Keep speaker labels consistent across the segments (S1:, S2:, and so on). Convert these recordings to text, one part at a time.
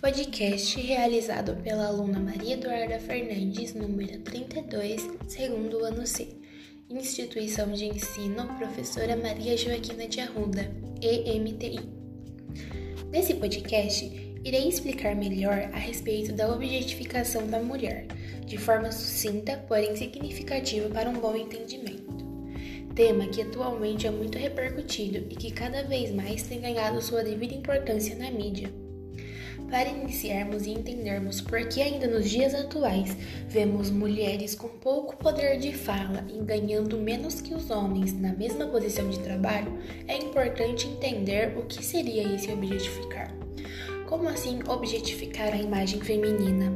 S1: Podcast realizado pela aluna Maria Eduarda Fernandes, número 32, segundo ano C. Instituição de Ensino Professora Maria Joaquina de Arruda, EMTI. Nesse podcast, irei explicar melhor a respeito da objetificação da mulher, de forma sucinta, porém significativa para um bom entendimento. Tema que atualmente é muito repercutido e que cada vez mais tem ganhado sua devida importância na mídia. Para iniciarmos e entendermos por que ainda nos dias atuais vemos mulheres com pouco poder de fala e ganhando menos que os homens na mesma posição de trabalho, é importante entender o que seria esse objetificar. Como assim objetificar a imagem feminina?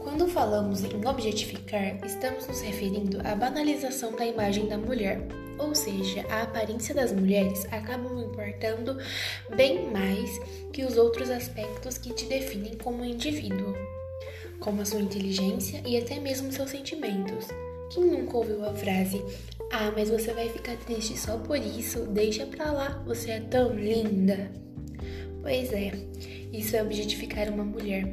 S1: Quando falamos em objetificar, estamos nos referindo à banalização da imagem da mulher, ou seja, a aparência das mulheres acabam importando bem mais que os outros aspectos que te definem como indivíduo, como a sua inteligência e até mesmo seus sentimentos. Quem nunca ouviu a frase: Ah, mas você vai ficar triste só por isso, deixa pra lá, você é tão linda? Pois é, isso é objetificar uma mulher.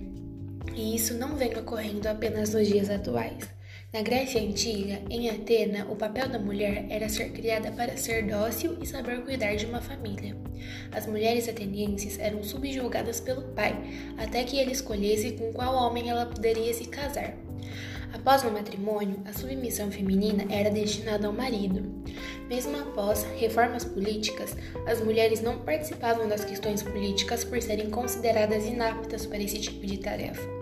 S1: E isso não vem ocorrendo apenas nos dias atuais. Na Grécia Antiga, em Atena, o papel da mulher era ser criada para ser dócil e saber cuidar de uma família. As mulheres atenienses eram subjugadas pelo pai, até que ele escolhesse com qual homem ela poderia se casar. Após o matrimônio, a submissão feminina era destinada ao marido. Mesmo após reformas políticas, as mulheres não participavam das questões políticas por serem consideradas inaptas para esse tipo de tarefa.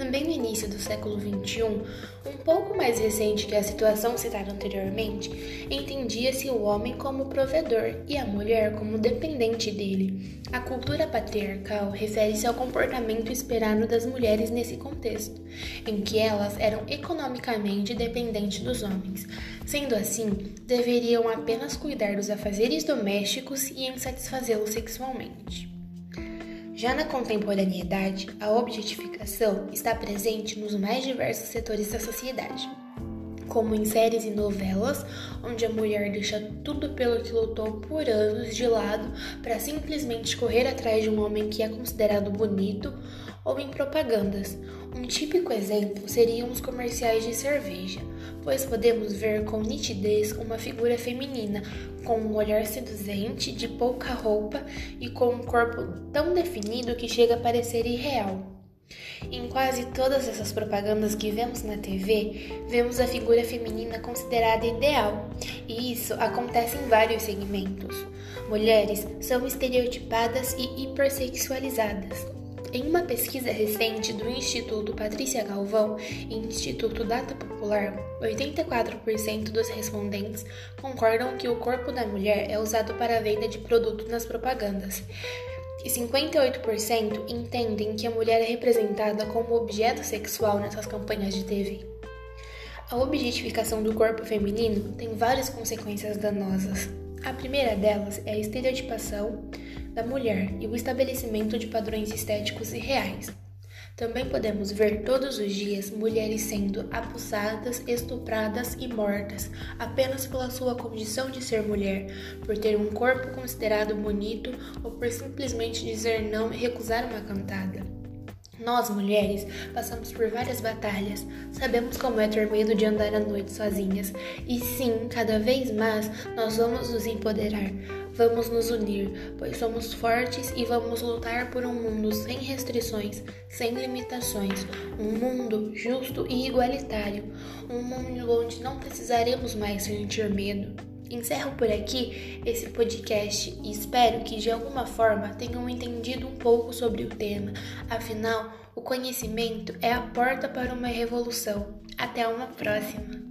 S1: Também no início do século XXI, um pouco mais recente que a situação citada anteriormente, entendia-se o homem como provedor e a mulher como dependente dele. A cultura patriarcal refere-se ao comportamento esperado das mulheres nesse contexto, em que elas eram economicamente dependentes dos homens. Sendo assim, deveriam apenas cuidar dos afazeres domésticos e em satisfazê-los sexualmente. Já na contemporaneidade, a objetificação está presente nos mais diversos setores da sociedade, como em séries e novelas, onde a mulher deixa tudo pelo que lutou por anos de lado para simplesmente correr atrás de um homem que é considerado bonito, ou em propagandas. Um típico exemplo seriam os comerciais de cerveja, pois podemos ver com nitidez uma figura feminina com um olhar seduzente, de pouca roupa e com um corpo tão definido que chega a parecer irreal. Em quase todas essas propagandas que vemos na TV, vemos a figura feminina considerada ideal, e isso acontece em vários segmentos. Mulheres são estereotipadas e hipersexualizadas, em uma pesquisa recente do Instituto Patrícia Galvão e Instituto Data Popular, 84% dos respondentes concordam que o corpo da mulher é usado para a venda de produtos nas propagandas. E 58% entendem que a mulher é representada como objeto sexual nessas campanhas de TV. A objetificação do corpo feminino tem várias consequências danosas. A primeira delas é a estereotipação da mulher e o estabelecimento de padrões estéticos irreais. Também podemos ver todos os dias mulheres sendo abusadas, estupradas e mortas apenas pela sua condição de ser mulher, por ter um corpo considerado bonito ou por simplesmente dizer não e recusar uma cantada. Nós, mulheres, passamos por várias batalhas, sabemos como é ter medo de andar à noite sozinhas, e sim, cada vez mais nós vamos nos empoderar, vamos nos unir, pois somos fortes e vamos lutar por um mundo sem restrições, sem limitações, um mundo justo e igualitário, um mundo onde não precisaremos mais sentir medo. Encerro por aqui esse podcast e espero que de alguma forma tenham entendido um pouco sobre o tema. Afinal, o conhecimento é a porta para uma revolução. Até uma próxima!